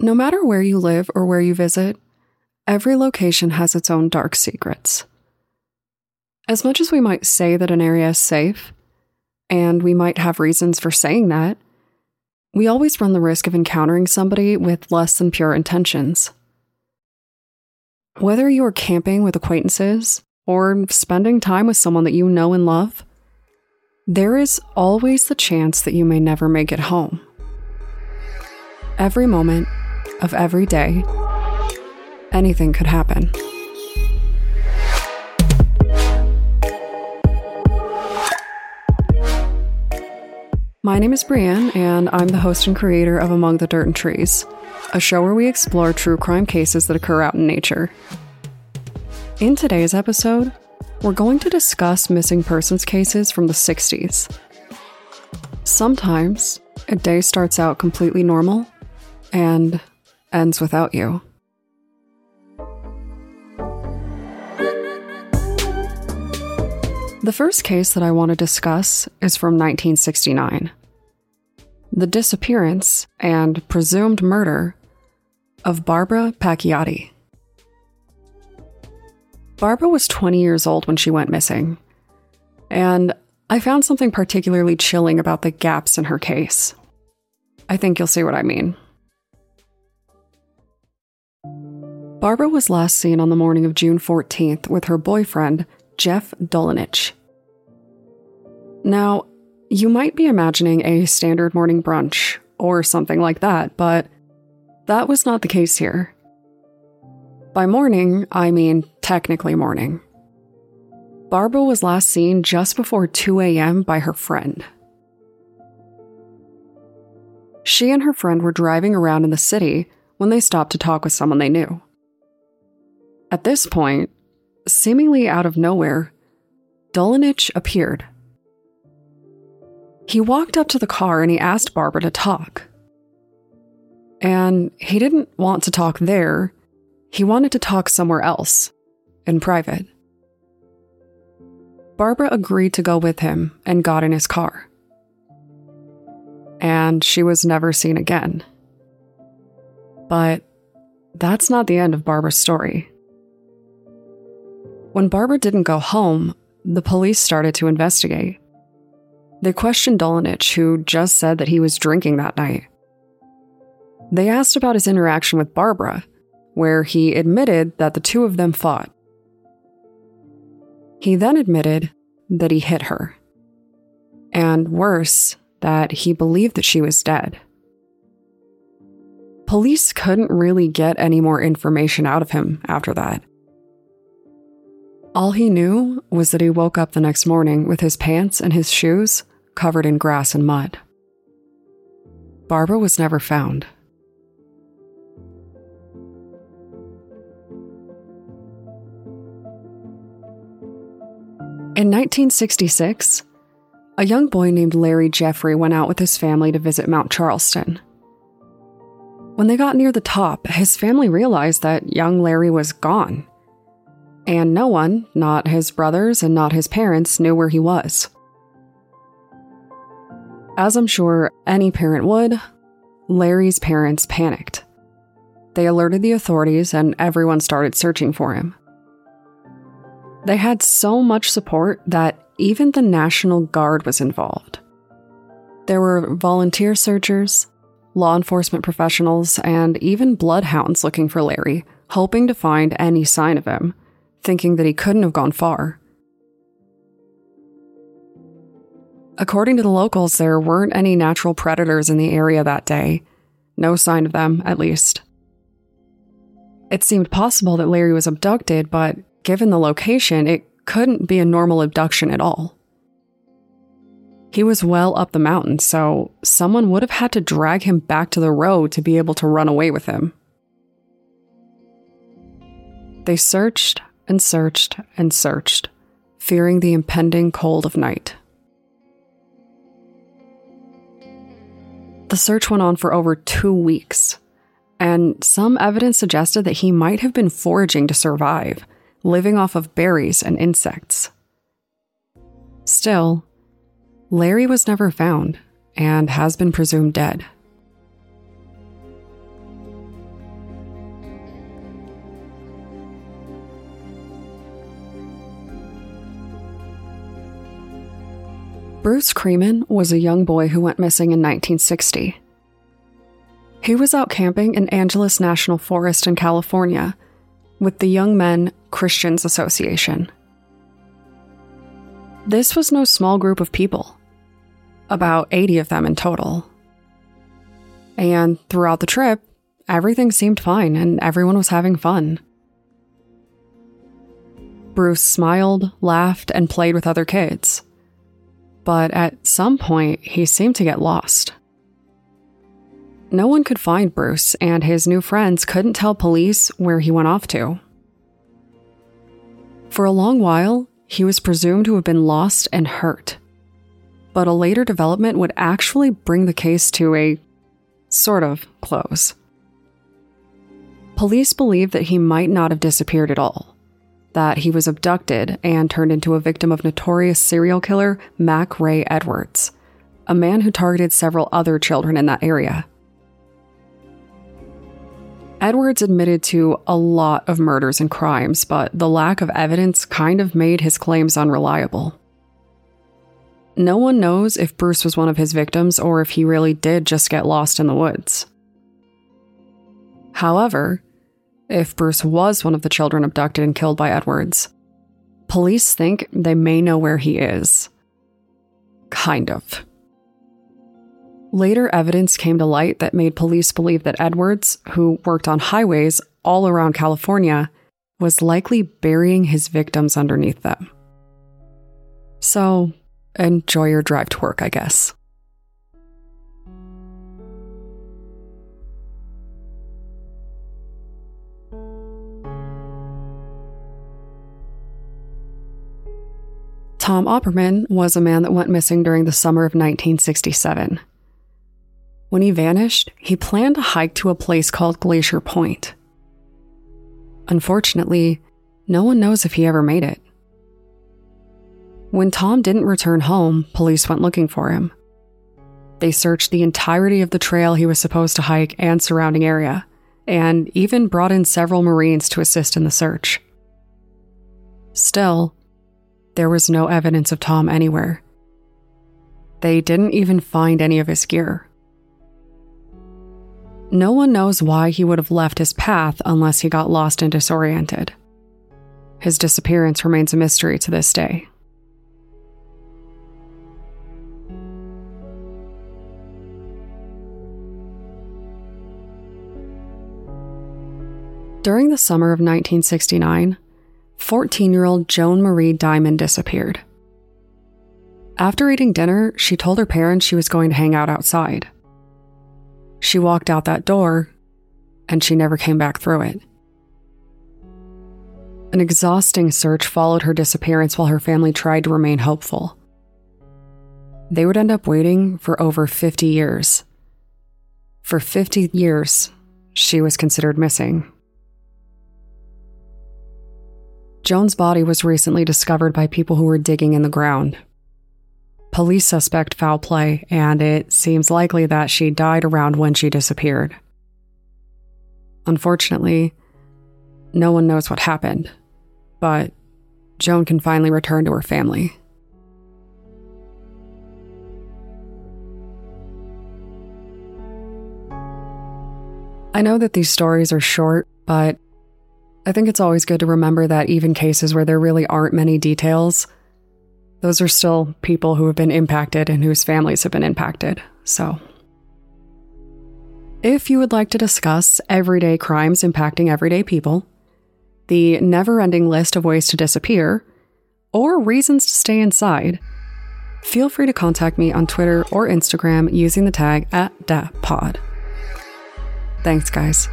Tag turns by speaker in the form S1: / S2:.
S1: No matter where you live or where you visit, every location has its own dark secrets. As much as we might say that an area is safe, and we might have reasons for saying that, we always run the risk of encountering somebody with less than pure intentions. Whether you are camping with acquaintances or spending time with someone that you know and love, there is always the chance that you may never make it home. Every moment of every day, anything could happen. My name is Brienne, and I'm the host and creator of Among the Dirt and Trees, a show where we explore true crime cases that occur out in nature. In today's episode, we're going to discuss missing persons cases from the 60s. Sometimes a day starts out completely normal and ends without you. The first case that I want to discuss is from 1969 the disappearance and presumed murder of Barbara Pacchiotti. Barbara was 20 years old when she went missing, and I found something particularly chilling about the gaps in her case. I think you'll see what I mean. Barbara was last seen on the morning of June 14th with her boyfriend, Jeff Dolenich. Now, you might be imagining a standard morning brunch or something like that, but that was not the case here. By morning, I mean technically morning. Barbara was last seen just before 2 a.m. by her friend. She and her friend were driving around in the city when they stopped to talk with someone they knew. At this point, seemingly out of nowhere, Dolenich appeared. He walked up to the car and he asked Barbara to talk. And he didn't want to talk there, he wanted to talk somewhere else, in private. Barbara agreed to go with him and got in his car. And she was never seen again. But that's not the end of Barbara's story. When Barbara didn't go home, the police started to investigate. They questioned Dolenich, who just said that he was drinking that night. They asked about his interaction with Barbara, where he admitted that the two of them fought. He then admitted that he hit her. And worse, that he believed that she was dead. Police couldn't really get any more information out of him after that. All he knew was that he woke up the next morning with his pants and his shoes covered in grass and mud. Barbara was never found. In 1966, a young boy named Larry Jeffrey went out with his family to visit Mount Charleston. When they got near the top, his family realized that young Larry was gone and no one, not his brothers and not his parents, knew where he was. As I'm sure any parent would, Larry's parents panicked. They alerted the authorities and everyone started searching for him. They had so much support that even the National Guard was involved. There were volunteer searchers, law enforcement professionals, and even bloodhounds looking for Larry, hoping to find any sign of him thinking that he couldn't have gone far. According to the locals, there weren't any natural predators in the area that day. No sign of them, at least. It seemed possible that Larry was abducted, but given the location, it couldn't be a normal abduction at all. He was well up the mountain, so someone would have had to drag him back to the road to be able to run away with him. They searched and searched and searched, fearing the impending cold of night. The search went on for over two weeks, and some evidence suggested that he might have been foraging to survive, living off of berries and insects. Still, Larry was never found and has been presumed dead. Bruce Kremen was a young boy who went missing in 1960. He was out camping in Angeles National Forest in California with the Young Men Christians Association. This was no small group of people, about 80 of them in total. And throughout the trip, everything seemed fine and everyone was having fun. Bruce smiled, laughed, and played with other kids. But at some point, he seemed to get lost. No one could find Bruce, and his new friends couldn't tell police where he went off to. For a long while, he was presumed to have been lost and hurt. But a later development would actually bring the case to a sort of close. Police believe that he might not have disappeared at all that he was abducted and turned into a victim of notorious serial killer Mack Ray Edwards, a man who targeted several other children in that area. Edwards admitted to a lot of murders and crimes, but the lack of evidence kind of made his claims unreliable. No one knows if Bruce was one of his victims or if he really did just get lost in the woods. However, if Bruce was one of the children abducted and killed by Edwards. Police think they may know where he is. Kind of. Later evidence came to light that made police believe that Edwards, who worked on highways all around California, was likely burying his victims underneath them. So, enjoy your drive to work, I guess. Tom Opperman was a man that went missing during the summer of 1967. When he vanished, he planned to hike to a place called Glacier Point. Unfortunately, no one knows if he ever made it. When Tom didn't return home, police went looking for him. They searched the entirety of the trail he was supposed to hike and surrounding area, and even brought in several Marines to assist in the search. Still, there was no evidence of Tom anywhere. They didn't even find any of his gear. No one knows why he would have left his path unless he got lost and disoriented. His disappearance remains a mystery to this day. During the summer of 1969, 14 year old Joan Marie Diamond disappeared. After eating dinner, she told her parents she was going to hang out outside. She walked out that door, and she never came back through it. An exhausting search followed her disappearance while her family tried to remain hopeful. They would end up waiting for over 50 years. For 50 years, she was considered missing. Joan's body was recently discovered by people who were digging in the ground. Police suspect foul play, and it seems likely that she died around when she disappeared. Unfortunately, no one knows what happened, but Joan can finally return to her family. I know that these stories are short, but I think it's always good to remember that even cases where there really aren't many details, those are still people who have been impacted and whose families have been impacted. So, if you would like to discuss everyday crimes impacting everyday people, the never ending list of ways to disappear, or reasons to stay inside, feel free to contact me on Twitter or Instagram using the tag at DAPod. Thanks, guys.